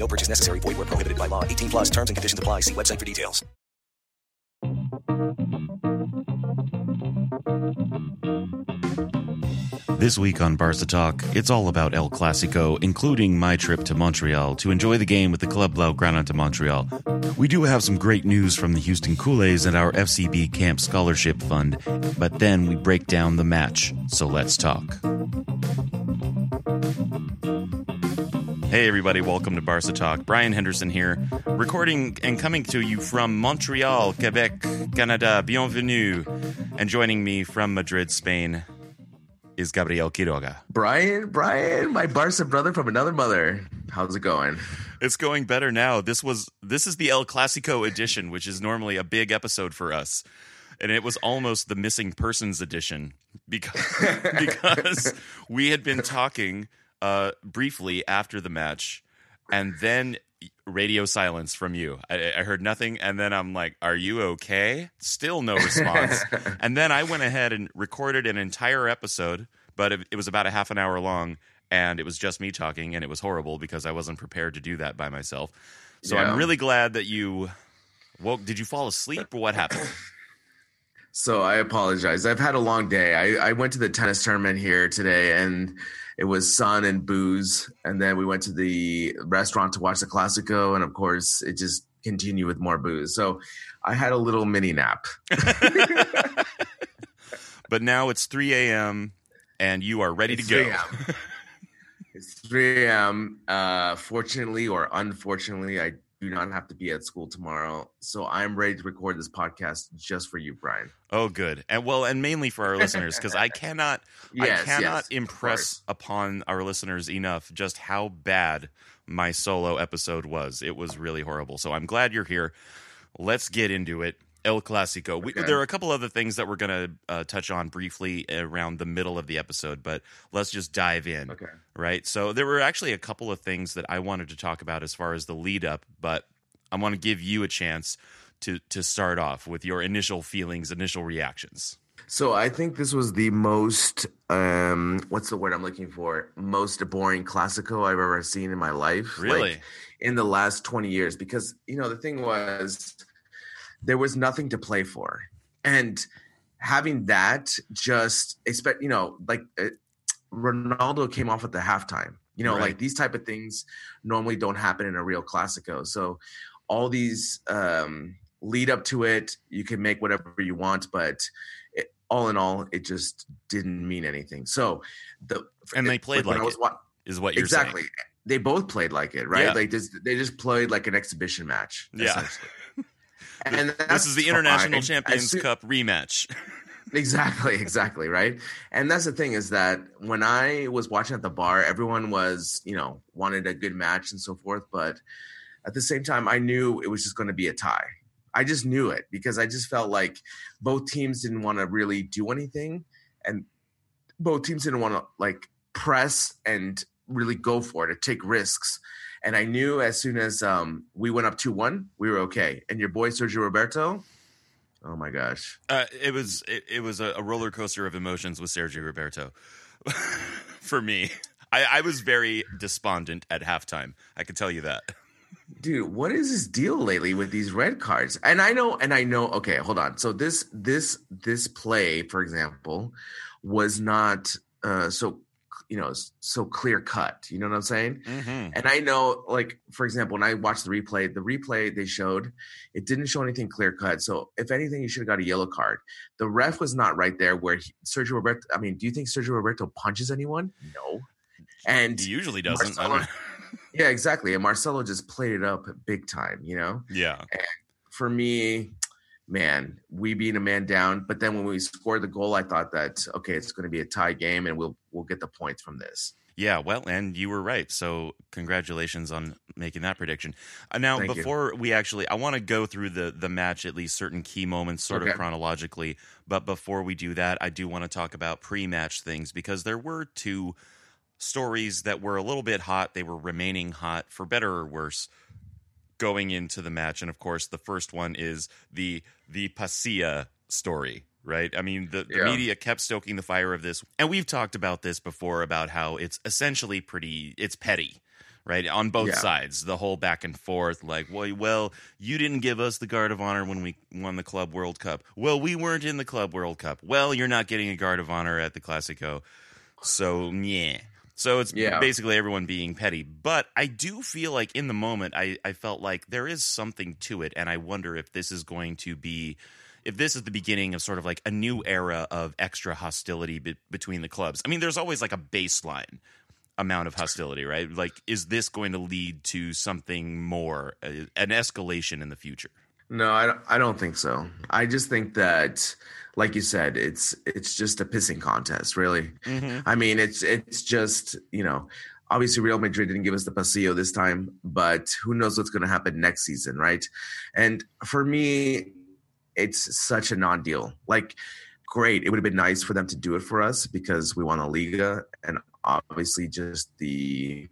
No purchase necessary. Void where prohibited by law. 18 plus terms and conditions apply. See website for details. This week on Barca Talk, it's all about El Clasico, including my trip to Montreal to enjoy the game with the Club Blaugrana de Montreal. We do have some great news from the Houston Culés and our FCB Camp Scholarship Fund, but then we break down the match. So let's talk. Hey, everybody, welcome to Barca Talk. Brien Henderson here, recording and coming to you from Montreal, Quebec, Canada. Bienvenue. And joining me from Madrid, Spain, is Gabriel Quiroga. Brien, Brien, my Barca brother from another mother. How's it going? It's going better now. This was this is the El Clasico edition, which is normally a big episode for us. And it was almost the missing persons edition because because we had been talking uh, briefly after the match, and then radio silence from you. I, I, heard nothing, and then I'm like, "Are you okay?" Still no response. and then I went ahead and recorded an entire episode, but it, it, was about a half an hour long, and it was just me talking, and it was horrible because I wasn't prepared to do that by myself. So yeah. I'm really glad that you woke. Did you fall asleep, or what happened? So I apologize. I've had a long day. I, I went to the tennis tournament here today, and it was sun and booze, and then we went to the restaurant to watch the Clasico, and of course, it just continued with more booze. So I had a little mini nap. but now it's 3 a.m. and you are ready it's to go. it's 3 a.m. Uh, fortunately or unfortunately, I do not have to be at school tomorrow. So I'm ready to record this podcast just for you, Brien. Oh, good. And well, and mainly for our listeners, because I cannot, yes, I cannot yes, impress upon our listeners enough just how bad my solo episode was. It was really horrible. So I'm glad you're here. Let's get into it. El Clasico. We, There are a couple other things that we're going to uh, touch on briefly around the middle of the episode, but let's just dive in. Okay. Right. So there were actually a couple of things that I wanted to talk about as far as the lead up, but I want to give you a chance to to start off with your initial feelings, initial reactions. So I think this was the most um what's the word I'm looking for? Most boring classico I've ever seen in my life. Really? Like, in the last 20 years because you know the thing was there was nothing to play for. And having that just expect, you know, like it, uh, Ronaldo came off at the halftime. You know, right. like these type of things normally don't happen in a real classico. So all these um, lead up to it, you can make whatever you want, but it, all in all, it just didn't mean anything. So the and they played like, like it, wa- is what you're exactly. Saying. They both played like it, right? Yeah. Like this, they just played like an exhibition match. Yeah. And this is the International Champions Cup rematch. exactly, exactly, right? And that's the thing is that when I was watching at the bar, everyone was, you know, wanted a good match and so forth, but at the same time I knew it was just going to be a tie. I just knew it because I just felt like both teams didn't want to really do anything and both teams didn't want to like press and really go for it or take risks. And I knew as soon as um, we went up 2 1, we were okay. And your boy, Sergio Roberto, oh my gosh. Uh, it was it, it was a, a, roller coaster of emotions with Sergio Roberto for me. I, I was very despondent at halftime. I can tell you that. Dude, what is this deal lately with these red cards? And I know, and I know. Okay, hold on. So this, this, this play, for example, was not. Uh, so you know so clear cut. You know what I'm saying? Mhm. And I know, like for example, when I watched the replay, the replay they showed, it didn't show anything clear cut. So if anything, you should have got a yellow card. The ref was not right there. Where he, Sergio Roberto, I mean, do you think Sergio Roberto punches anyone? No. And He usually doesn't. Marcelo- yeah, exactly. And Marcelo just played it up big time. You know yeah. for me, man, we being a man down. But then when we scored the goal, I thought that okay, it's going to be a tie game, and we'll we'll get the points from this. Yeah, well, and you were right. So, congratulations on making that prediction. Uh, now, Thank you. before we actually, I want to go through the the match at least certain key moments, sort of chronologically. But before we do that, I do want to talk about pre-match things because there were two stories that were a little bit hot. They were remaining hot for better or worse going into the match, and of course, the first one is the the Pasillo story. Right. I mean, the, the Yeah. media kept stoking the fire of this. And we've talked about this before about how it's essentially pretty, it's petty, right? On both Yeah. sides, the whole back and forth, like, well, well, you didn't give us the Guard of Honor when we won the Club World Cup. Well, we weren't in the Club World Cup. Well, you're not getting a Guard of Honor at the Classico. So, yeah. So it's Yeah. basically everyone being petty. But I do feel like in the moment, I, I felt like there is something to it. And I wonder if this is going to be, if this is the beginning of sort of like a new era of extra hostility be- between the clubs. I mean, there's always like a baseline amount of hostility, right? Like, is this going to lead to something more, uh, an escalation in the future? No, I don't, I don't think so. I just think that, like you said, it's it's just a pissing contest, really. Mm-hmm. I mean, it's it's just you know, obviously Real Madrid didn't give us the Pasillo this time, but who knows what's going to happen next season, right? And for me, it's such a non-deal. Like, great, it would have been nice for them to do it for us because we won a Liga, and obviously just the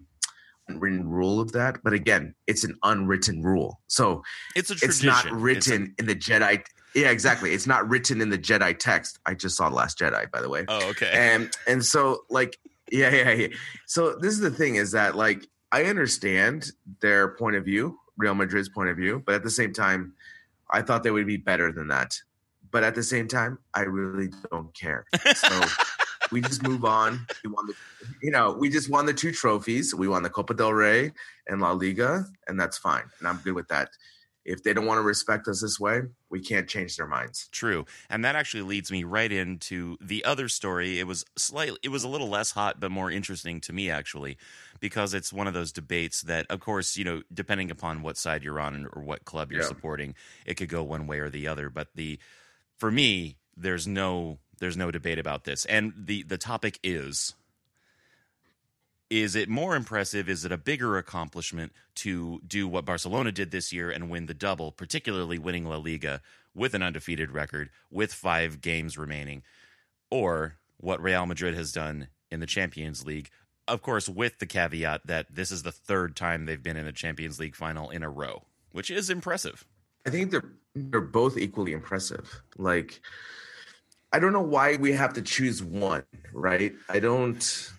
unwritten rule of that. But again, it's an unwritten rule, so It's a it's tradition. not It's a- written in the Jedi. Yeah, exactly. It's not written in the Jedi text. I just saw the Last Jedi, by the way. oh, okay. And and so like yeah, yeah, yeah. So this is the thing is that like I understand their point of view, Real Madrid's point of view, but at the same time, I thought they would be better than that. But at the same time, I really don't care. So we just move on. We won the, you know, we just won the two trophies. We won the Copa del Rey and La Liga, and that's fine. And I'm good with that. If they don't want to respect us this way, we can't change their minds. True. And that actually leads me right into the other story. It was slightly it was a little less hot but more interesting to me actually because it's one of those debates that of course, you know, depending upon what side you're on or what club you're Yeah. supporting, it could go one way or the other, but the for me, there's no there's no debate about this. And the the topic is is it more impressive? Is it a bigger accomplishment to do what Barcelona did this year and win the double, particularly winning La Liga with an undefeated record with five games remaining, or what Real Madrid has done in the Champions League? Of course, with the caveat that this is the third time they've been in a Champions League final in a row, which is impressive. I think they're they're both equally impressive. Like I don't know why we have to choose one, right? I don't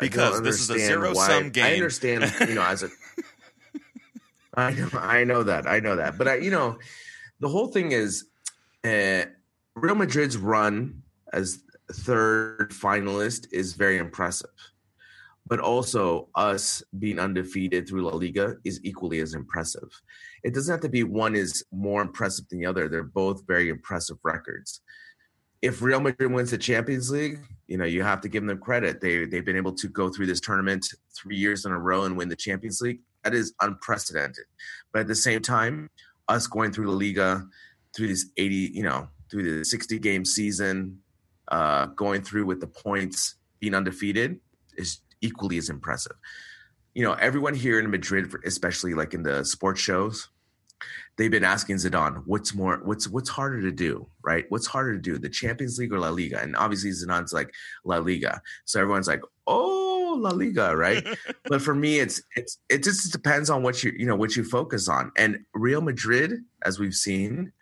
I don't Because this is a zero why- sum game. I understand, you know, as a I know I know that. I know that. But I you know, the whole thing is uh Real Madrid's run as third finalist is very impressive. But also us being undefeated through La Liga is equally as impressive it doesn't have to be one is more impressive than the other. They're both very impressive records. If Real Madrid wins the Champions League, you know, you have to give them credit. They they've been able to go through this tournament three years in a row and win the Champions League. That is unprecedented. But at the same time, us going through the Liga, through this 80, you know, through the 60 game season, uh, going through with the points, being undefeated is equally as impressive you know, everyone here in Madrid, especially like in the sports shows, they've been asking Zidane, what's more, what's what's harder to do, right? What's harder to do, the Champions League or La Liga? And obviously Zidane's like La Liga, so everyone's like, oh, La Liga, right? but for me, it's it's it just depends on what you you know what you focus on. And Real Madrid, as we've seen.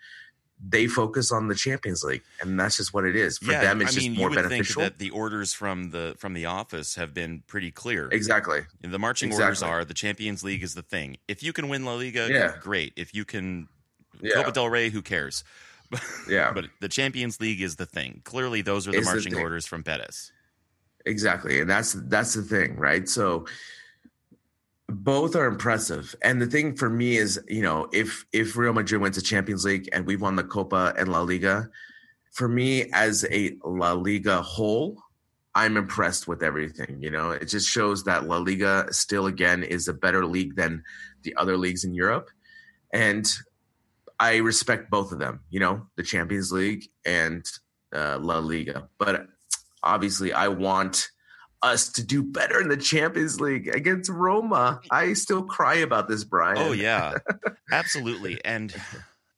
They focus on the Champions League, and that's just what it is. For yeah, them, it's I just more beneficial. that the orders from the from the office have been pretty clear. exactly. The marching orders are the Champions League is the thing. If you can win La Liga, Yeah. great. If you can Yeah. Copa del Rey, who cares? Yeah. but the Champions League is the thing. Clearly, those are the the marching thing. orders from Pettis. exactly, and that's that's the thing, right? So both are impressive, and the thing for me is, you know, if if Real Madrid wins the Champions League and we've won the Copa and La Liga, for me as a La Liga whole, I'm impressed with everything. You know, it just shows that La Liga still again is a better league than the other leagues in Europe, and I respect both of them. You know, the Champions League and uh, La Liga, but obviously I want us to do better in the Champions League against Roma. I still cry about this, Brien. Oh yeah, absolutely. And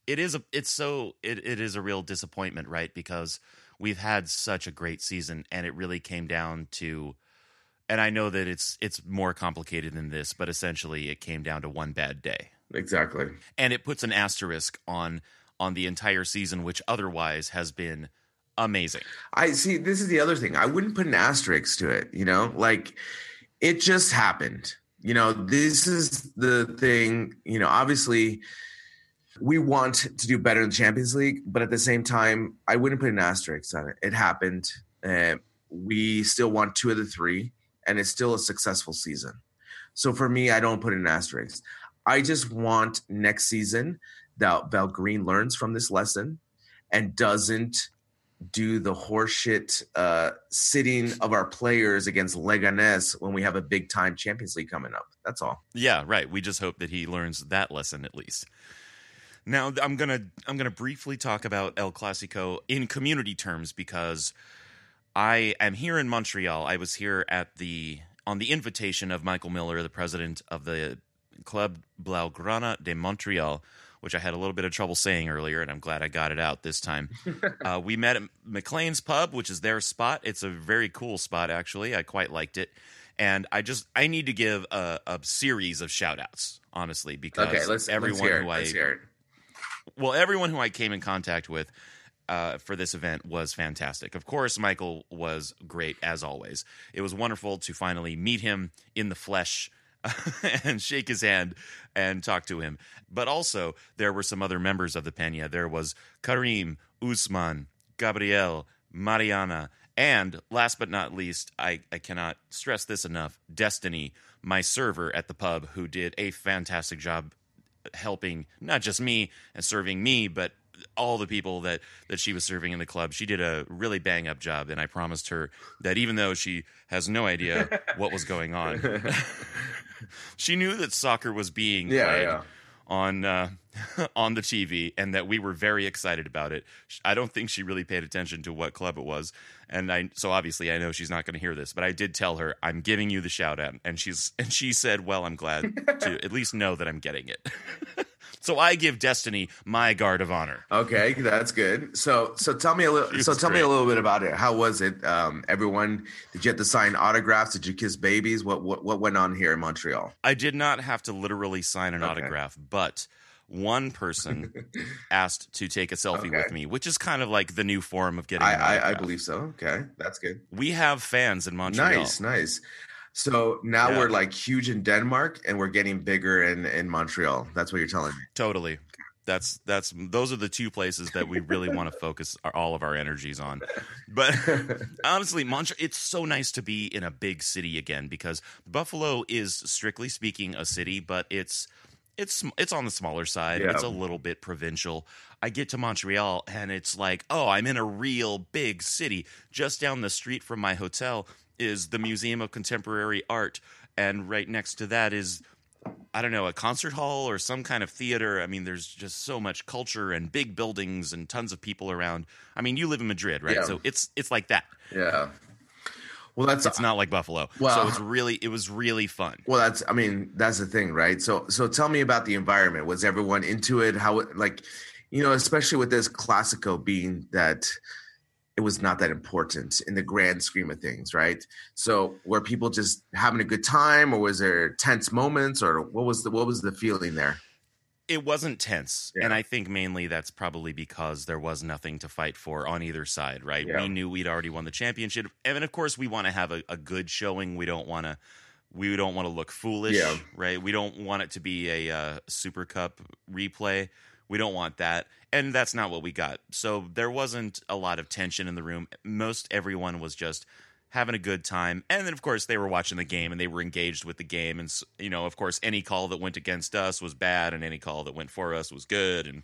it is a it's so it, it is a real disappointment, right? Because we've had such a great season, and it really came down to. And I know that it's it's more complicated than this, but essentially it came down to one bad day, exactly. and it puts an asterisk on on the entire season, which otherwise has been amazing. I see. This is the other thing. I wouldn't put an asterisk to it. You know, like it just happened. You know, this is the thing. You know, obviously, we want to do better in the Champions League, but at the same time, I wouldn't put an asterisk on it. It happened. Uh, we still want two of the three, and it's still a successful season. So for me, I don't put an asterisk. I just want next season that Valverde learns from this lesson and doesn't do the horseshit uh, sitting of our players against Leganes when we have a big time Champions League coming up. That's all. Yeah, right. We just hope that he learns that lesson at least. Now I'm gonna I'm gonna briefly talk about El Clasico in community terms because I am here in Montreal. I was here at the on the invitation of Michael Miller, the president of the Club Blaugrana de Montreal, which I had a little bit of trouble saying earlier, and I'm glad I got it out this time. uh, we met at McLean's Pub, which is their spot. It's a very cool spot, actually. I quite liked it. And I just I need to give a, a series of shout outs, honestly, because Okay, let's everyone let's who I Let's hear it. well, everyone who I came in contact with uh, for this event was fantastic. Of course, Michael was great as always. It was wonderful to finally meet him in the flesh and shake his hand and talk to him. But also, there were some other members of the Pena. There was Karim, Usman, Gabriel, Mariana, and last but not least, I, I cannot stress this enough Destiny, my server at the pub, who did a fantastic job helping not just me and serving me, but all the people that that she was serving in the club. She did a really bang up job, and I promised her that even though she has no idea what was going on, she knew that soccer was being Yeah, played yeah. on uh, on the TV, and that we were very excited about it. I don't think she really paid attention to what club it was, and I so obviously I know she's not going to hear this, but I did tell her I'm giving you the shout out, and she's and she said, "Well, I'm glad to at least know that I'm getting it." So I give Destiny my guard of honor. Okay, that's good. So, so tell me a little. So tell me a little bit about it. How was it? Um, everyone, did you have to sign autographs? Did you kiss babies? What what what went on here in Montreal? I did not have to literally sign an Okay. autograph, but one person asked to take a selfie Okay. with me, which is kind of like the new form of getting. I, I I believe so. Okay, that's good. we have fans in Montreal. Nice, nice. So now Yeah. we're like huge in Denmark, and we're getting bigger in in Montreal. That's what you're telling me. Totally. That's that's those are the two places that we really want to focus our, all of our energies on. But honestly, Montreal, it's so nice to be in a big city again because Buffalo is strictly speaking a city, but it's it's it's on the smaller side. Yeah. It's a little bit provincial. I get to Montreal and it's like, oh, I'm in a real big city. Just down the street from my hotel is the Museum of Contemporary Art, and right next to that is I don't know, a concert hall or some kind of theater. I mean, there's just so much culture and big buildings and tons of people around. I mean, you live in Madrid, right? Yeah. So it's it's like that. Yeah. Well, that's It's not like Buffalo. Well- so it's really it was really fun. Well, that's I mean that's the thing, right? So so tell me about the environment. Was everyone into it? How like you know, especially with this classico being that it was not that important in the grand scheme of things, right? So were people just having a good time, or was there tense moments, or what was the what was the feeling there? It wasn't tense, Yeah. and I think mainly that's probably because there was nothing to fight for on either side, right? Yeah. We knew we'd already won the championship, and of course, we want to have a, a good showing. We don't want to. We don't want to look foolish, Yeah. right? We don't want it to be a uh, Super Cup replay. We don't want that, and that's not what we got. So there wasn't a lot of tension in the room. Most everyone was just having a good time. And then, of course, they were watching the game and they were engaged with the game. And, you know, of course, any call that went against us was bad and any call that went for us was good and,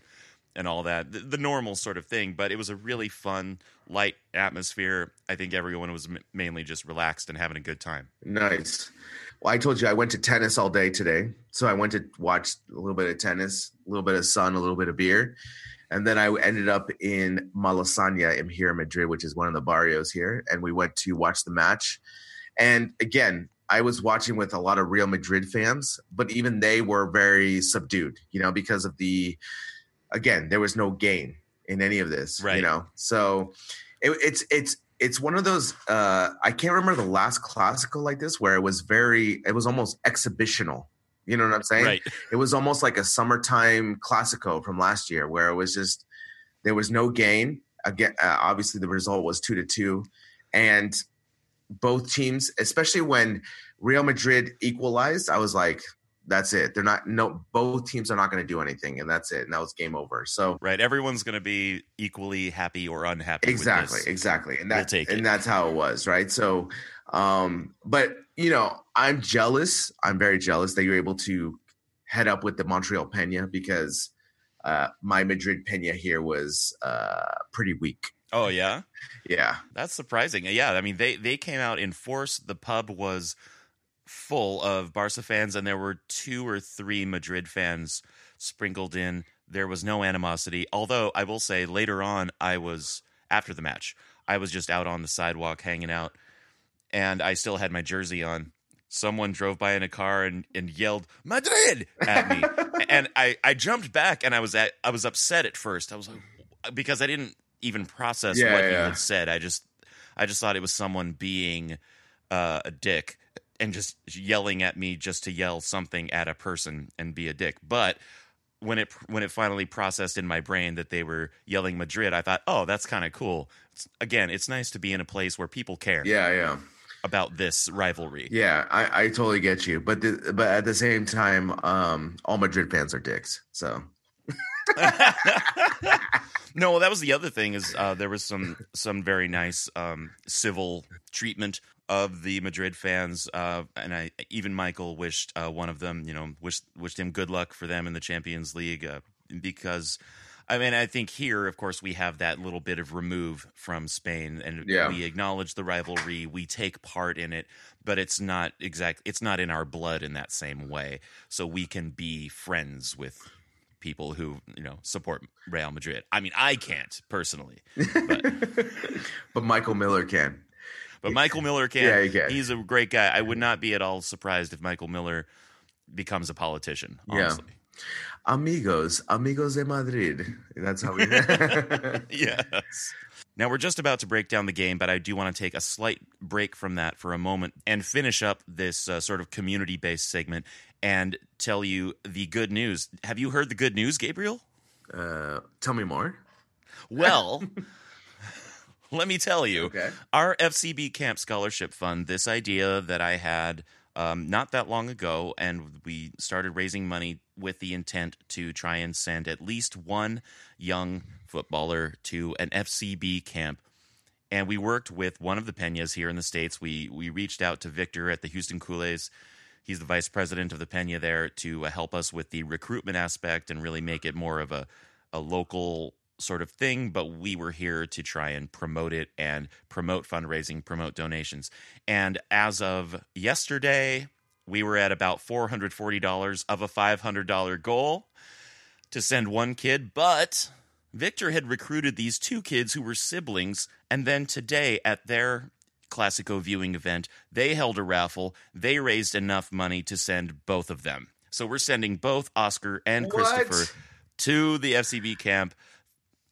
and all that. The, the normal sort of thing. But it was a really fun, light atmosphere. I think everyone was m- mainly just relaxed and having a good time. Nice. Well, I told you I went to tennis all day today. So I went to watch a little bit of tennis, a little bit of sun, a little bit of beer. And then I ended up in Malasaña in here in Madrid, which is one of the barrios here. And we went to watch the match. And again, I was watching with a lot of Real Madrid fans, but even they were very subdued, you know, because of the, again, there was no gain in any of this, Right. you know. So it, it's, it's, it's one of those uh i can't remember the last classical like this where it was very it was almost exhibitional you know what i'm saying Right. it was almost like a summertime classico from last year where it was just there was no gain again uh, obviously the result was two to two and both teams especially when real madrid equalized i was like that's it they're not no both teams are not going to do anything and that's it and that was game over so Right. Everyone's going to be equally happy or unhappy. with exactly this. exactly and We'll that it. and that's how it was right so um but you know i'm jealous i'm very jealous that you're able to head up with the montreal pena because uh my madrid pena here was uh pretty weak Oh, yeah. yeah That's surprising. Yeah, I mean they they came out in force. The pub was full of Barca fans, and there were two or three Madrid fans sprinkled in. There was no animosity. Although I will say later on, I was after the match, I was just out on the sidewalk hanging out, and I still had my jersey on. Someone drove by in a car and, and yelled Madrid at me, and I, I jumped back and I was at I was upset at first. I was like because I didn't even process Yeah, what he had said. I just I just thought it was someone being uh, a dick and just yelling at me just to yell something at a person and be a dick. But when it when it finally processed in my brain that they were yelling Madrid, I thought, oh, that's kind of cool. It's, again, it's nice to be in a place where people care yeah yeah about this rivalry. yeah i i totally get you but the, but at the same time um all madrid fans are dicks so no, that was the other thing is uh, there was some some very nice um, civil treatment of the Madrid fans, uh, and I even Michael wished uh, one of them, you know, wished wished him good luck for them in the Champions League uh, because. I mean, I think here, of course, we have that little bit of remove from Spain, and Yeah. we acknowledge the rivalry. We take part in it, but it's not exact. It's not in our blood in that same way. So we can be friends with people who you know support Real Madrid. I mean, I can't personally, but, but michael miller can but Michael Miller can. Yeah, he can. He's a great guy. I would not be at all surprised if Michael Miller becomes a politician. Honestly, amigos amigos de madrid that's how we yes. Now we're just about to break down the game, but I do want to take a slight break from that for a moment and finish up this uh, sort of community-based segment and tell you the good news. Have you heard the good news, Gabriel? uh tell me more Well, let me tell you. Okay. Our FCB Camp Scholarship Fund, this idea that I had um, not that long ago, and we started raising money with the intent to try and send at least one young footballer to an FCB camp. And we worked with one of the Peñas here in the States. We, we reached out to Victor at the Houston Culés. He's the vice president of the Peña there to uh, help us with the recruitment aspect and really make it more of a, a local sort of thing, but we were here to try and promote it and promote fundraising, promote donations. And as of yesterday, we were at about $440 of a $500 goal to send one kid, but Victor had recruited these two kids who were siblings, and then today at their Classico viewing event, they held a raffle. They raised enough money to send both of them. So we're sending both Oscar and What? Christopher to the FCB camp.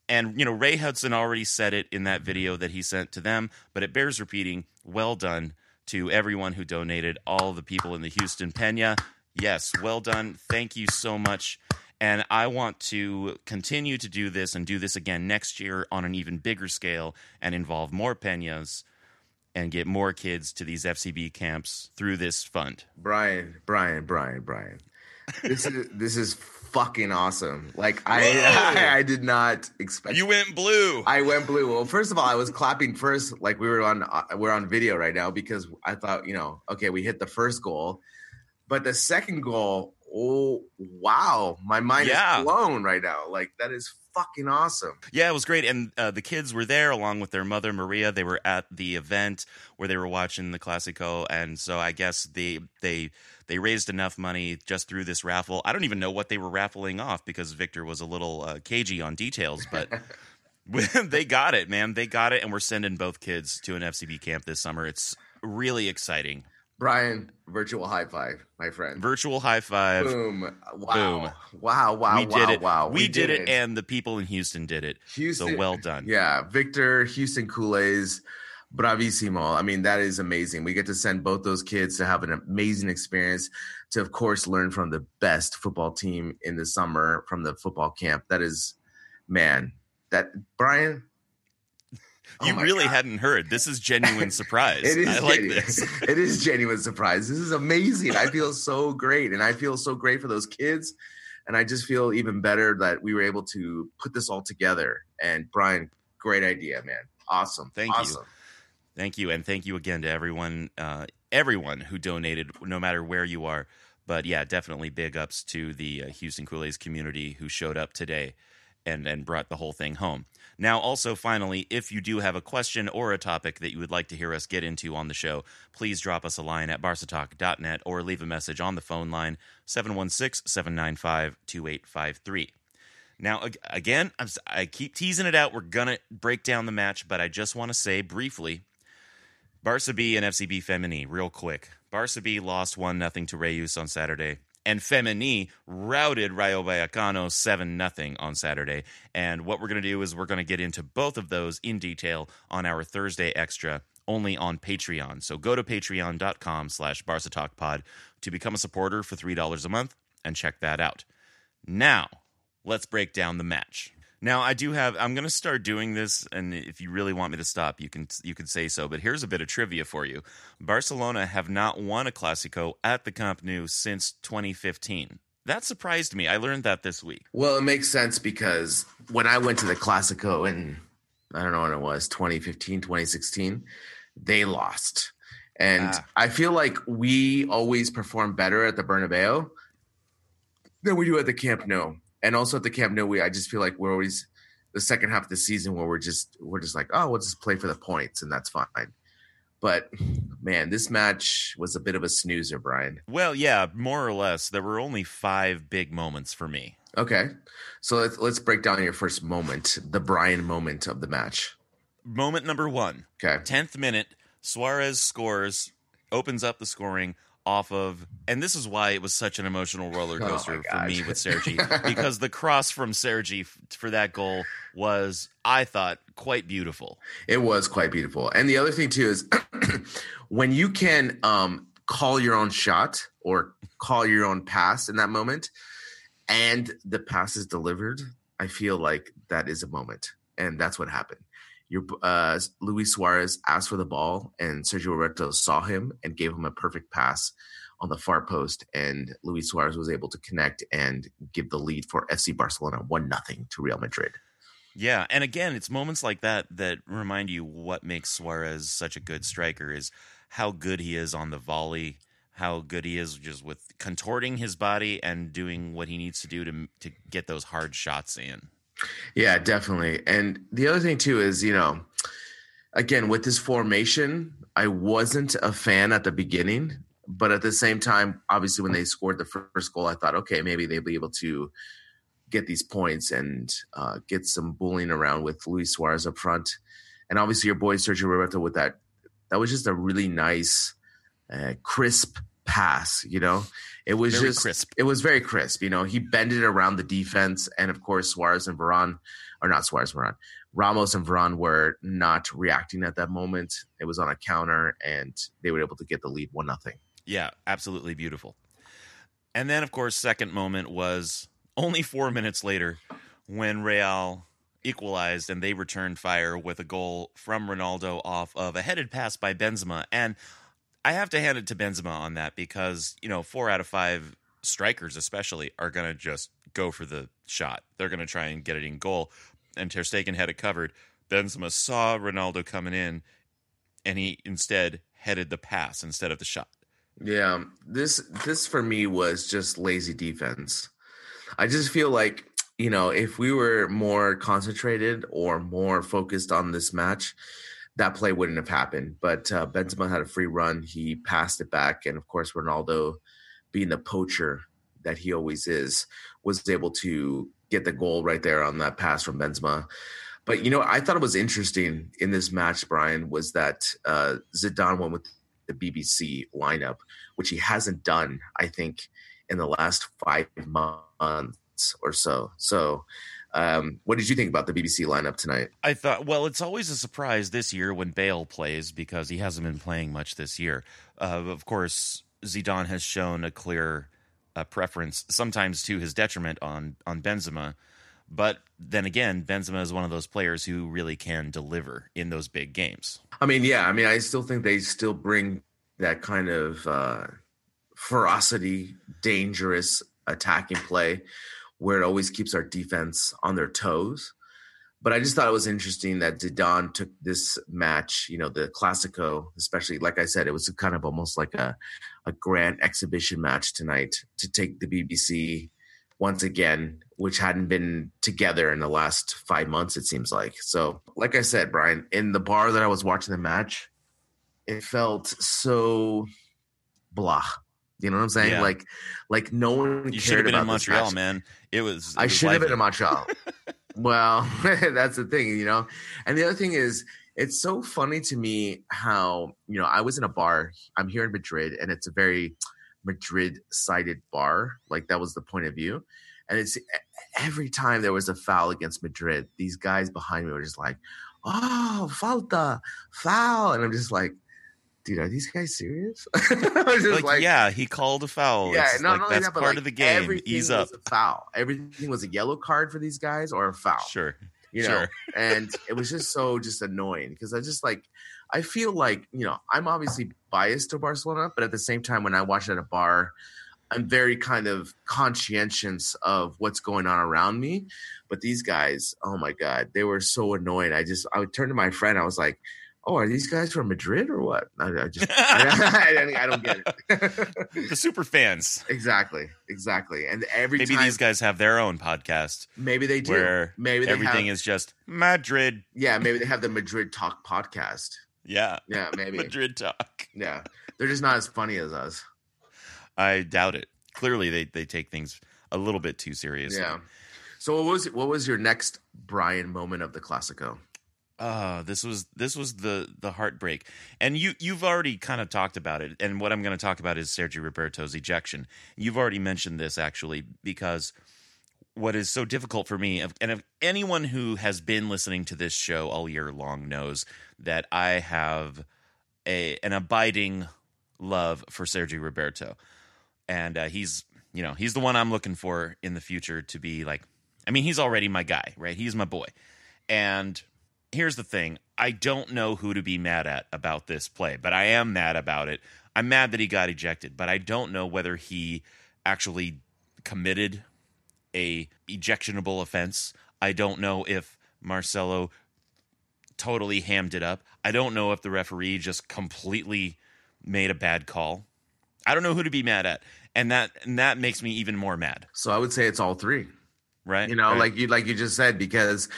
And, you know, Ray Hudson already said it in that video that he sent to them, but it bears repeating. Well done to everyone who donated, all the people in the Houston Pena. Yes, well done. Thank you so much. And I want to continue to do this and do this again next year on an even bigger scale and involve more Peñas and get more kids to these FCB camps through this fund. Brien, Brien, Brien, Brien. This is this is fucking awesome. Like I, I, I did not expect. You went blue. I went blue. Well, first of all, I was clapping first, like we were on uh, we're on video right now because I thought, you know, okay, we hit the first goal, but the second goal, oh wow, my mind Yeah. is blown right now. Like that is fucking awesome. Yeah, it was great, and uh, the kids were there along with their mother Maria. They were at the event where they were watching the Classico, and so I guess they they they raised enough money just through this raffle. I don't even know what they were raffling off because Victor was a little uh, cagey on details, but. they got it, man. They got it, and we're sending both kids to an FCB camp this summer. It's really exciting. Brien, virtual high five, my friend. Virtual high five. Boom! Wow! Boom. Wow! Wow! we wow! did it. Wow! We, did, it, and the people in Houston did it. Houston, so well done. Yeah, Victor, Houston Culés bravissimo. I mean, that is amazing. We get to send both those kids to have an amazing experience to, of course, learn from the best football team in the summer from the football camp. That is, man, that Brien. oh You my really God. hadn't heard. This is genuine surprise. It is I like genuine. this. it is genuine surprise. This is amazing. I feel so great, and I feel so great for those kids. And I just feel even better that we were able to put this all together. And Brien, great idea, man. Awesome. Thank you. Thank you, and thank you again to everyone, uh, everyone who donated, no matter where you are. But yeah, definitely big ups to the uh, Houston Culés community who showed up today and and brought the whole thing home. Now, also, finally, if you do have a question or a topic that you would like to hear us get into on the show, please drop us a line at barcatalk.net or leave a message on the phone line 716 795 2853. Now, again, I'm, I keep teasing it out. We're going to break down the match, but I just want to say briefly Barca B and FCB Femení, real quick. Barca B lost 1 0 to Reus on Saturday, and Femení routed Rayo Vallecano 7 0 on Saturday. And what we're going to do is we're going to get into both of those in detail on our Thursday Extra only on Patreon. So go to patreon.com slash Barca to become a supporter for $3 a month and check that out. Now, let's break down the match. Now, I do have. I'm going to start doing this, and if you really want me to stop, you can you can say so. But here's a bit of trivia for you: Barcelona have not won a Clásico at the Camp Nou since 2015. That surprised me. I learned that this week. Well, it makes sense because when I went to the Classico in, I don't know when it was, 2015, 2016, they lost. And Ah. I feel like we always perform better at the Bernabeu than we do at the Camp Nou. And also at the Camp Nou, we I just feel like we're always the second half of the season where we're just we're just like, oh, we'll just play for the points and that's fine. But man, this match was a bit of a snoozer, Brien. Well, yeah, more or less. There were only five big moments for me. Okay. So let's let's break down your first moment, the Brien moment of the match. Moment number one. Okay. 10th minute, Suarez scores, opens up the scoring off of, and this is why it was such an emotional roller Oh coaster for me with Sergi, because the cross from Sergi f- for that goal was, I thought, quite beautiful. It was quite beautiful. And the other thing too is when you can um call your own shot or call your own pass in that moment and the pass is delivered, I feel like that is a moment. And that's what happened. Your uh Luis Suarez asked for the ball and Sergio Roberto saw him and gave him a perfect pass on the far post and Luis Suarez was able to connect and give the lead for FC Barcelona 1 nothing to Real Madrid. Yeah, and again, it's moments like that that remind you what makes Suarez such a good striker is how good he is on the volley, how good he is just with contorting his body and doing what he needs to do to to get those hard shots in. Yeah, definitely. And the other thing too is, you know, again with this formation, I wasn't a fan at the beginning, but at the same time, obviously when they scored the first goal, I thought, okay, maybe they'll be able to get these points and uh, get some bullying around with Luis Suarez up front, and obviously your boy Sergio Roberto with that. That was just a really nice, uh, crisp pass. You know, it was Very just crisp. it was very crisp. You know, he bended around the defense, and of course Suarez and Varane, or not Suarez, Varane, Ramos and Varane were not reacting at that moment. It was on a counter, and they were able to get the lead one nothing. Yeah, absolutely beautiful. And then, of course, second moment was only four minutes later when Real equalized and they returned fire with a goal from Ronaldo off of a headed pass by Benzema. And I have to hand it to Benzema on that because, you know, four out of five strikers, especially, are going to just go for the shot. They're going to try and get it in goal. And Ter Stegen had it covered. Benzema saw Ronaldo coming in, and he instead headed the pass instead of the shot. Yeah, this this for me was just lazy defense. I just feel like you know if we were more concentrated or more focused on this match, that play wouldn't have happened. But uh, Benzema had a free run. He passed it back, and of course Ronaldo, being the poacher that he always is, was able to get the goal right there on that pass from Benzema. But you know, I thought it was interesting in this match, Brien, was that uh, Zidane went with the BBC lineup, which he hasn't done, I think, in the last five months or so. So, um, what did you think about the BBC lineup tonight? I thought, well, it's always a surprise this year when Bale plays because he hasn't been playing much this year. Uh, of course, Zidane has shown a clear uh, preference, sometimes to his detriment, on on Benzema. But then again, Benzema is one of those players who really can deliver in those big games. I mean, yeah, I mean, I still think they still bring that kind of uh, ferocity, dangerous attacking play where it always keeps our defense on their toes. But I just thought it was interesting that Zidane took this match, you know, the Classico, especially like I said, it was kind of almost like a, a grand exhibition match tonight to take the BBC once again, which hadn't been together in the last five months, it seems like. So, like I said, Brien, in the bar that I was watching the match, it felt so blah. You know what I'm saying? Yeah. Like, like no one. You should have cared been in about this Montreal, man. It was. it I should have been in. Montreal. well, that's the thing, you know. And the other thing is, it's so funny to me how you know I was in a bar. I'm here in Madrid, and it's a very Madrid-sided bar. Like that was the point of view. And it's every time there was a foul against Madrid, these guys behind me were just like, "Oh, falta, foul," and I'm just like, "Dude, are these guys serious?" Was just Like, yeah, he called a foul. yeah, It's not like, only that's that, but part like of the game. everything Ease was up. a foul. Everything was a yellow card for these guys or a foul. Sure. You know, Sure. and it was just so just annoying because I just like I feel like you know I'm obviously biased to Barcelona, but at the same time when I watch at a bar, I'm very kind of conscientious of what's going on around me. But these guys, oh my god, they were so annoying. I just I would turn to my friend. I was like, "Oh, are these guys from Madrid or what?" I, I just I, don't- I don't get it. the super fans. exactly, exactly. And every Maybe time, these guys have their own podcast maybe they do. where maybe they everything have, is just Madrid. yeah, maybe they have the Madrid Talk podcast. Yeah. Yeah, maybe. Madrid talk. Yeah, they're just not as funny as us. I doubt it. Clearly, they, they take things a little bit too seriously. Yeah. So what was what was your next Brien moment of the Classico? Uh, this was this was the the heartbreak, and you you've already kind of talked about it. And what I'm going to talk about is Sergio Roberto's ejection. You've already mentioned this actually because what is so difficult for me, and if anyone who has been listening to this show all year long knows that I have a an abiding love for Sergio Roberto, and uh, he's you know he's the one I'm looking for in the future to be like. I mean, he's already my guy, right? He's my boy, and here's the thing I don't know who to be mad at about this play, but I am mad about it. I'm mad that he got ejected, but I don't know whether he actually committed a ejectionable offense. I don't know if Marcelo totally hammed it up. I don't know if the referee just completely made a bad call. I don't know who to be mad at. And that and that makes me even more mad, So I would say it's all three. right? You know, Right. like you like you just said, because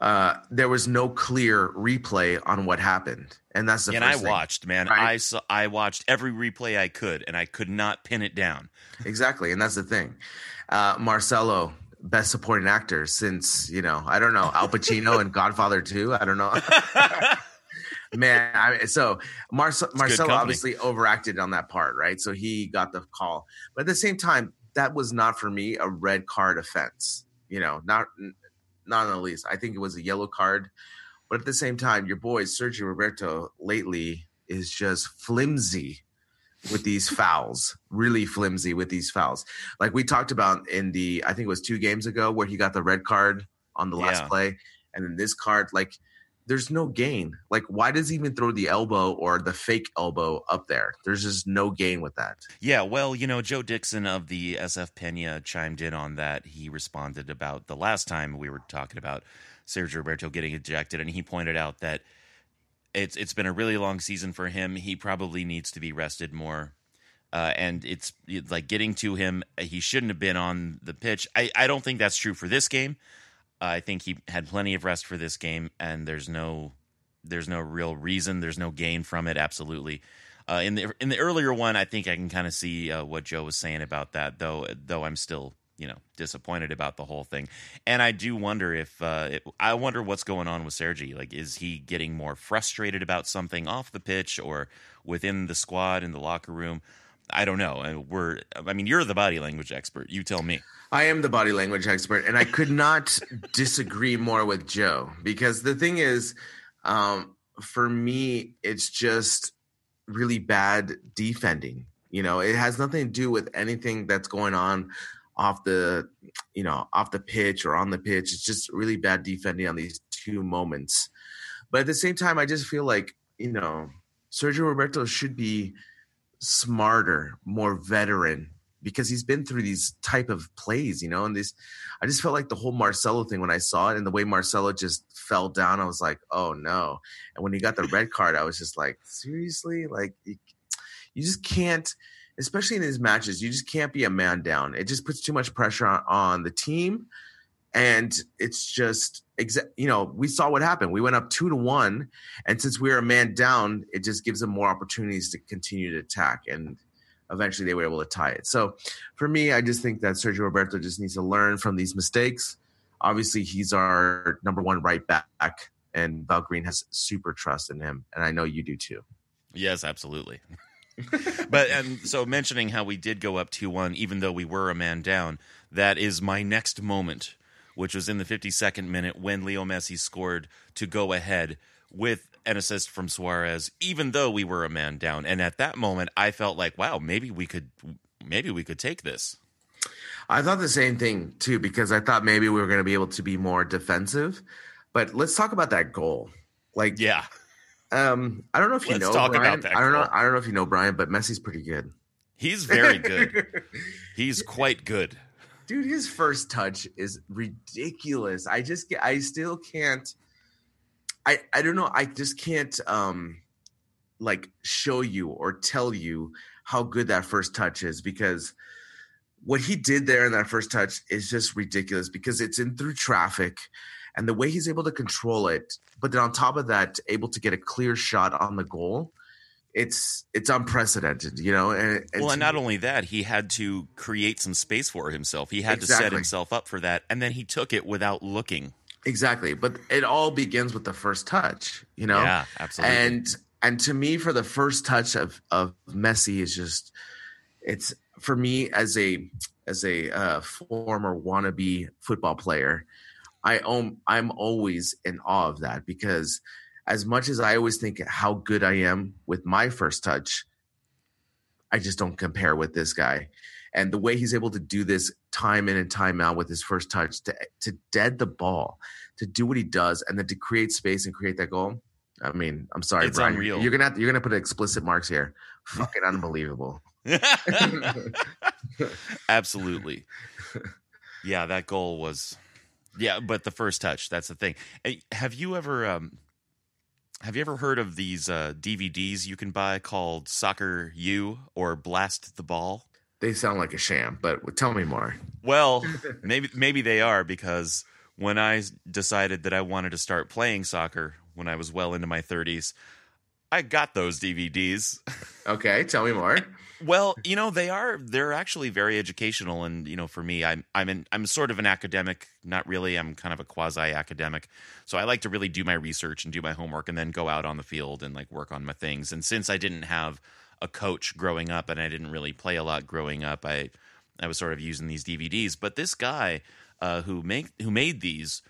uh, there was no clear replay on what happened, and that's the and I thing. watched, man. right? I saw, I watched every replay I could, and I could not pin it down. exactly, and that's the thing. Uh, Marcelo, best supporting actor since you know I don't know Al Pacino and Godfather Two. I don't know. Man, I, so Marce- Marcelo obviously overacted on that part, right? So he got the call, but at the same time, that was not for me a red card offense. You know, not not in the least. I think it was a yellow card, but at the same time, your boy Sergio Roberto lately is just flimsy with these fouls, really flimsy with these fouls. Like we talked about in the, I think it was two games ago where he got the red card on the last Yeah. play, and then this card, like there's no gain. Like, why does he even throw the elbow or the fake elbow up there? There's just no gain with that. Yeah, well, you know, Joe Dixon of the SF Pena chimed in on that. He responded about the last time we were talking about Sergio Roberto getting ejected, and he pointed out that it's it's been a really long season for him. He probably needs to be rested more. Uh, and it's like getting to him. He shouldn't have been on the pitch. I, I don't think that's true for this game. I think he had plenty of rest for this game, and there's no there's no real reason. There's no gain from it. Absolutely. Uh, in the in the earlier one, I think I can kind of see uh, what Joe was saying about that, though. Though I'm still you know disappointed about the whole thing, and I do wonder if uh, it, I wonder what's going on with Sergi. Like, is he getting more frustrated about something off the pitch or within the squad in the locker room? I don't know. We're I mean, you're the body language expert. You tell me. I am the body language expert, and I could not disagree more with Joe because the thing is, um, for me, it's just really bad defending. You know, it has nothing to do with anything that's going on off the, you know, off the pitch or on the pitch. It's just really bad defending on these two moments. But at the same time, I just feel like you know, Sergio Roberto should be smarter, more veteran because he's been through these type of plays, you know, and this I just felt like the whole Marcelo thing when I saw it and the way Marcelo just fell down, I was like, oh no. And when he got the red card, I was just like, seriously? Like you, you just can't especially in these matches, you just can't be a man down. It just puts too much pressure on, on the team. And it's just, exa- you know, we saw what happened. We went up two to one. And since we were a man down, it just gives them more opportunities to continue to attack. And eventually they were able to tie it. So for me, I just think that Sergio Roberto just needs to learn from these mistakes. Obviously, he's our number one right back, and Valverde has super trust in him, and I know you do too. Yes, absolutely. but and so mentioning how we did go up 2-1 even though we were a man down, that is my next moment, which was in the 52nd minute when Leo Messi scored to go ahead with an assist from Suarez, even though we were a man down. And at that moment, I felt like, wow, maybe we could, maybe we could take this. I thought the same thing too because I thought maybe we were going to be able to be more defensive. But let's talk about that goal. Like, yeah, um, I don't know if you Let's know. talk Brien. about that I don't know. goal. I don't know if you know Brien, but Messi's pretty good. he's very good. he's quite good. Dude, his first touch is ridiculous. I just I still can't I I don't know, I just can't um like show you or tell you how good that first touch is because what he did there in that first touch is just ridiculous because it's in through traffic and the way he's able to control it, but then on top of that, able to get a clear shot on the goal. It's it's unprecedented, you know. And, and Well, and not me- only that, he had to create some space for himself. He had to set himself up for that, and then he took it without looking. Exactly, but it all begins with the first touch, you know. Yeah, absolutely. And and to me, for the first touch of of Messi is just, it's for me as a as a uh, former wannabe football player, I own I'm always in awe of that because as much as I always think how good I am with my first touch, I just don't compare with this guy. And the way he's able to do this time in and time out with his first touch to to dead the ball, to do what he does, and then to create space and create that goal. I mean, I'm sorry, It's Brien. unreal. You're gonna have to, you're gonna put explicit marks here. Fucking unbelievable. Absolutely. Yeah, that goal was. Yeah, but the first touch, that's the thing. Have you ever um have you ever heard of these uh DVDs you can buy called Soccer U or Blast the Ball? They sound like a sham, but tell me more. Well, maybe maybe they are because when I decided that I wanted to start playing soccer when I was well into my 30s, I got those DVDs. Okay, tell me more. Well, you know, they are they're actually very educational and you know, for me I'm I'm I'm sort of an academic, not really, I'm kind of a quasi academic. So I like to really do my research and do my homework and then go out on the field and like work on my things. And since I didn't have a coach growing up and I didn't really play a lot growing up, I I was sort of using these DVDs, but this guy uh, who make who made these,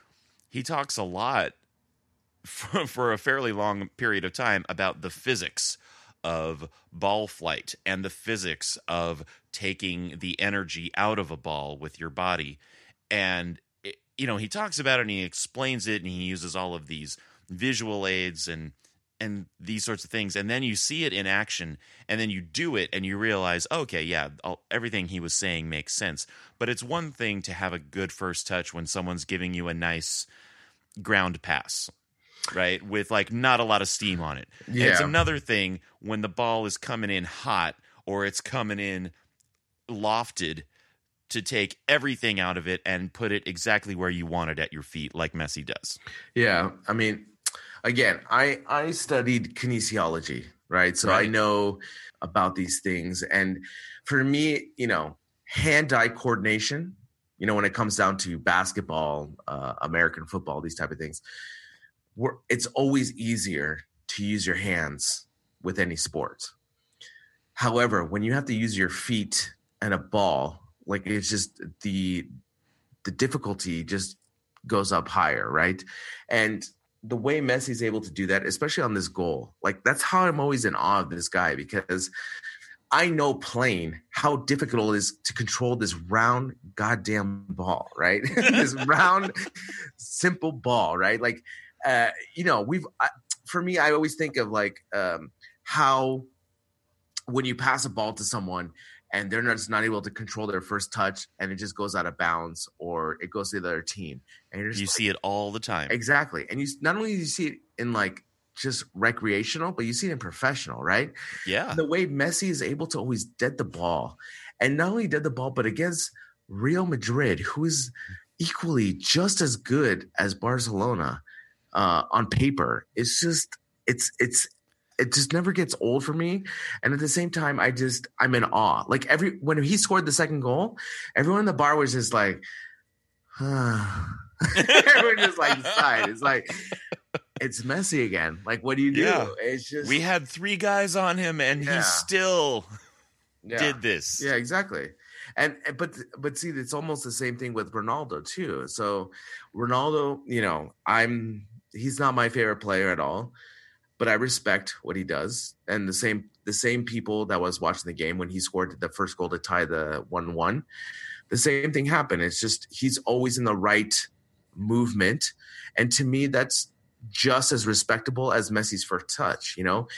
he talks a lot for, for a fairly long period of time about the physics of ball flight and the physics of taking the energy out of a ball with your body. And it- you know he talks about it and he explains it and he uses all of these visual aids and and these sorts of things. And then you see it in action and then you do it and you realize okay yeah all, everything he was saying makes sense. But it's one thing to have a good first touch when someone's giving you a nice ground pass right with like not a lot of steam on it And it's another thing when the ball is coming in hot or it's coming in lofted to take everything out of it and put it exactly where you want it at your feet like messi does Yeah, I mean, again, I I studied kinesiology, right? So I know about these things, and for me, you know, hand-eye coordination. You know, when it comes down to basketball, uh, American football, these type of things, we're, it's always easier to use your hands with any sport. However, when you have to use your feet and a ball, like it's just the the difficulty just goes up higher, right? And the way Messi's able to do that, especially on this goal, like that's how I'm always in awe of this guy because I know playing how difficult it is to control this round goddamn ball, right? this round, simple ball, right? Like, uh, you know, we've I, for me, I always think of like um, how when you pass a ball to someone and they're not, just not able to control their first touch and it just goes out of bounds or it goes to the other team and you're just you like, see it all the time Exactly. And you not only do you see it in like just recreational, but you see it in professional, right? yeah The way Messi is able to always dead the ball. And not only dead the ball, but against Real Madrid, who is equally just as good as Barcelona uh, on paper. It's just it's it's it just never gets old for me. And at the same time, I just I'm in awe. Like every when he scored the second goal, everyone in the bar was just like, huh. everyone just like sighed. It's like it's Messi again. Like, what do you do? Yeah. It's just we had three guys on him and Yeah. he still yeah. did this Yeah, exactly. And and- but but see, it's almost the same thing with Ronaldo too. So Ronaldo, you know, I'm he's not my favorite player at all, but I respect what he does. And the same the same people that was watching the game when he scored the first goal to tie the one one, the same thing happened. It's just he's always in the right movement, and to me, that's just as respectable as Messi's first touch. You know,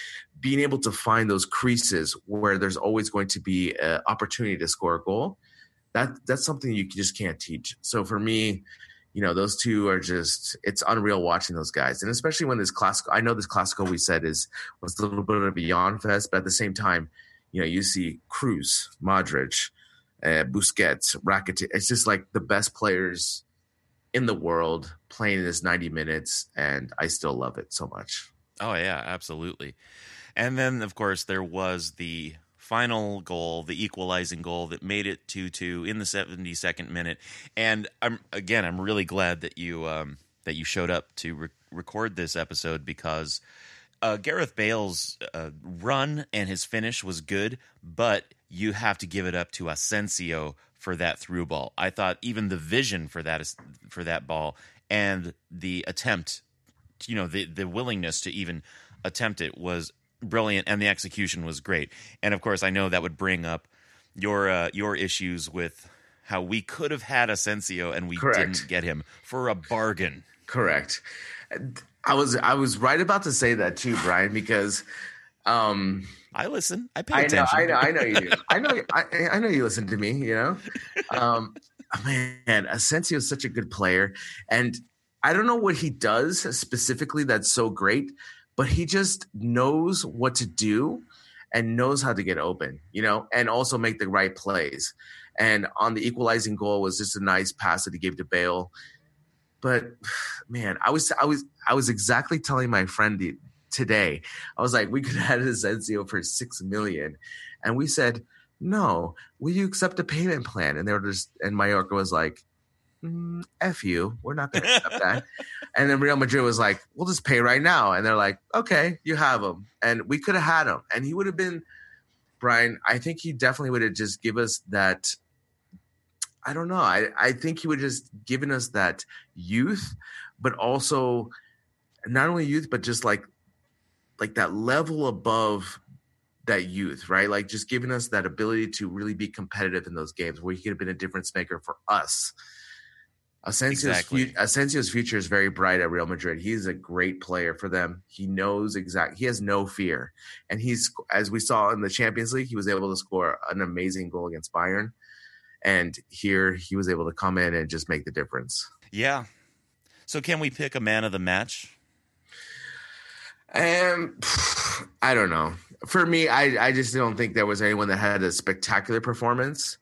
being able to find those creases where there's always going to be an opportunity to score a goal that that's something you just can't teach so for me you know those two are just it's unreal watching those guys and especially when this Clasico i know this Clasico we said is was a little bit of a yawn fest but at the same time you know you see Kroos modric uh, busquets rakitic it's just like the best players in the world playing in this 90 minutes and i still love it so much Oh yeah, absolutely. And then of course there was the final goal, the equalizing goal that made it 2-2 in the 72nd minute. And I'm again I'm really glad that you um that you showed up to re- record this episode because uh, Gareth Bale's uh, run and his finish was good, but you have to give it up to Asensio for that through ball. I thought even the vision for that is for that ball and the attempt you know the the willingness to even attempt it was brilliant and the execution was great and of course i know that would bring up your uh, your issues with how we could have had Asensio and we Correct. didn't get him for a bargain Correct. I was I was right about to say that too, Brien, because um i listen i pay I know, attention I know, I know you do. I know, I, I know you listen to me. You know, um, man, Asensio is such a good player, and I don't know what he does specifically that's so great, but he just knows what to do and knows how to get open. You know, and also make the right plays. And on the equalizing goal was just a nice pass that he gave to Bale. But man, I was I was I was exactly telling my friend today. I was like, we could have had Asensio for six million, and we said, no. Will you accept a payment plan? And they were just, and Mallorca was like, mm, f you, we're not going to accept that. And then Real Madrid was like, we'll just pay right now, and they're like, okay, you have him, and we could have had him, and he would have been. Brien, I think he definitely would have just give us that. I don't know. I, I think he would have just given us that youth, but also not only youth, but just like like that level above that youth, right? Like just giving us that ability to really be competitive in those games where he could have been a difference maker for us. Asensio's, Exactly. fu- Asensio's future is very bright at Real Madrid. He's a great player for them. He knows exact. He has no fear, and he's as we saw in the Champions League, he was able to score an amazing goal against Bayern, and here he was able to come in and just make the difference. Yeah. So can we pick a man of the match? And I don't know. For me, I I just don't think there was anyone that had a spectacular performance.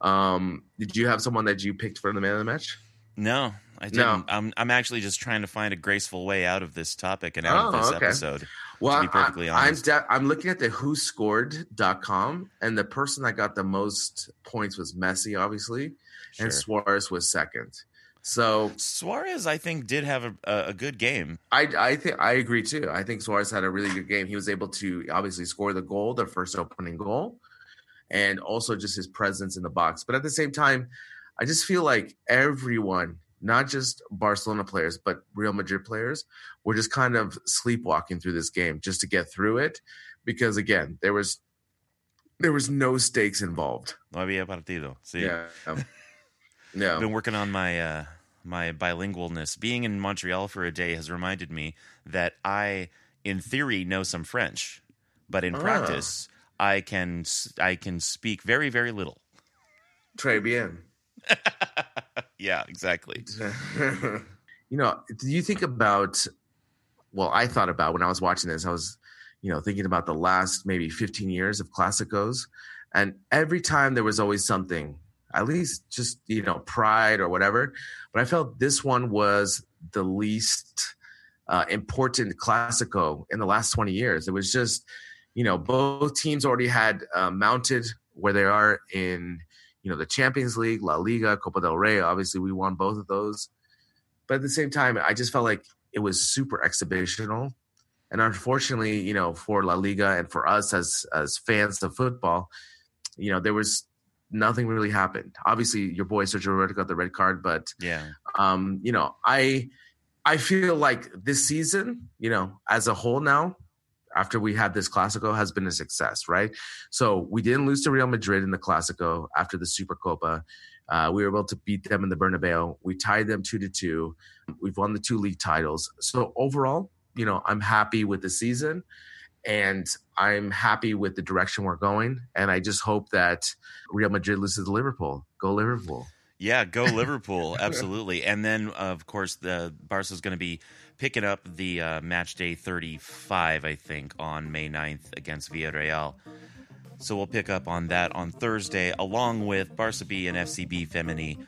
Um, did you have someone that you picked for the man of the match? No, I didn't. No. I'm I'm actually just trying to find a graceful way out of this topic and out Oh, of this okay. episode. Well, to be perfectly I, honest. I'm de- I'm looking at the whoscored.com and the person that got the most points was Messi, obviously, Sure. and Suarez was second. So Suarez, I think, did have a, a, a good game. I I think I agree too. I think Suarez had a really good game. He was able to obviously score the goal, the first opening goal, and also just his presence in the box. But at the same time, I just feel like everyone, not just Barcelona players, but Real Madrid players, were just kind of sleepwalking through this game just to get through it, because again, there was there was no stakes involved. No había partido. Sí. Yeah. No. I've been working on my uh, my bilingualness. Being in Montreal for a day has reminded me that I, in theory, know some French, but in Ah. practice, I can I can speak very very little. Très bien. yeah, exactly. you know, do you think about? Well, I thought about when I was watching this. I was, you know, thinking about the last maybe 15 years of Classicos, and every time there was always something, at least just you know, pride or whatever. But I felt this one was the least uh, important Classico in the last 20 years. It was just, you know, both teams already had uh, mounted where they are in you know the Champions League, La Liga, Copa del Rey. Obviously, we won both of those, but at the same time, I just felt like it was super exhibitional, and unfortunately, you know, for La Liga and for us as as fans of football, you know, there was nothing really happened. Obviously, your boy Sergio Roberto got the red card, but Yeah, um, you know, I I feel like this season, you know, as a whole now, after we had this Clasico, has been a success, right? So we didn't lose to Real Madrid in the Clasico after the Supercopa. Uh, we were able to beat them in the Bernabeu. We tied them two to two. We've won the two league titles. So overall, you know, I'm happy with the season, and I'm happy with the direction we're going. And I just hope that Real Madrid loses to Liverpool. Go Liverpool. yeah. Go Liverpool, absolutely. And then, of course, the Barca is going to be picking up the uh, match day 35, I think, on May 9th against Villarreal. So we'll pick up on that on Thursday, along with Barca B and FCB Femení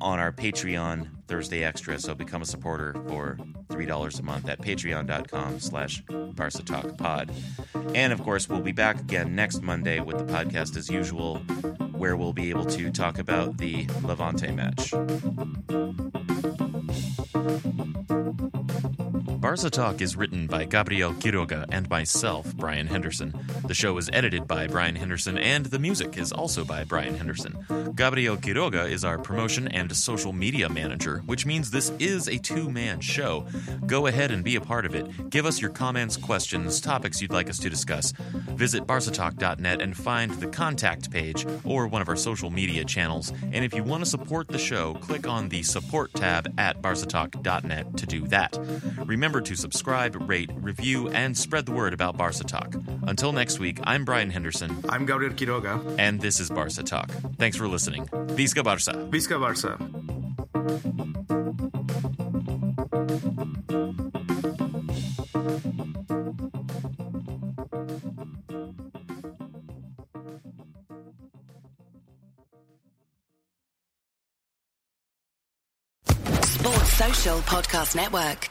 on our Patreon Thursday Extra. So become a supporter for $3 a month at patreon.com slash Barca Talk Pod. And of course, we'll be back again next Monday with the podcast as usual, where we'll be able to talk about the Levante match. Thank you. Barca Talk is written by Gabriel Quiroga and myself, Brien Henderson. The show is edited by Brien Henderson, and the music is also by Brien Henderson. Gabriel Quiroga is our promotion and social media manager, which means this is a two man show. Go ahead and be a part of it. Give us your comments, questions, topics you'd like us to discuss. Visit barcatalk.net and find the contact page or one of our social media channels. And if you want to support the show, click on the support tab at barcatalk.net to do that. Remember to subscribe, rate, review, and spread the word about Barca Talk. Until next week, I'm Brien Henderson, I'm Gabriel Quiroga. and this is Barca Talk. Thanks for listening. Visca Barca. Visca Barça. Sports Social Podcast Network.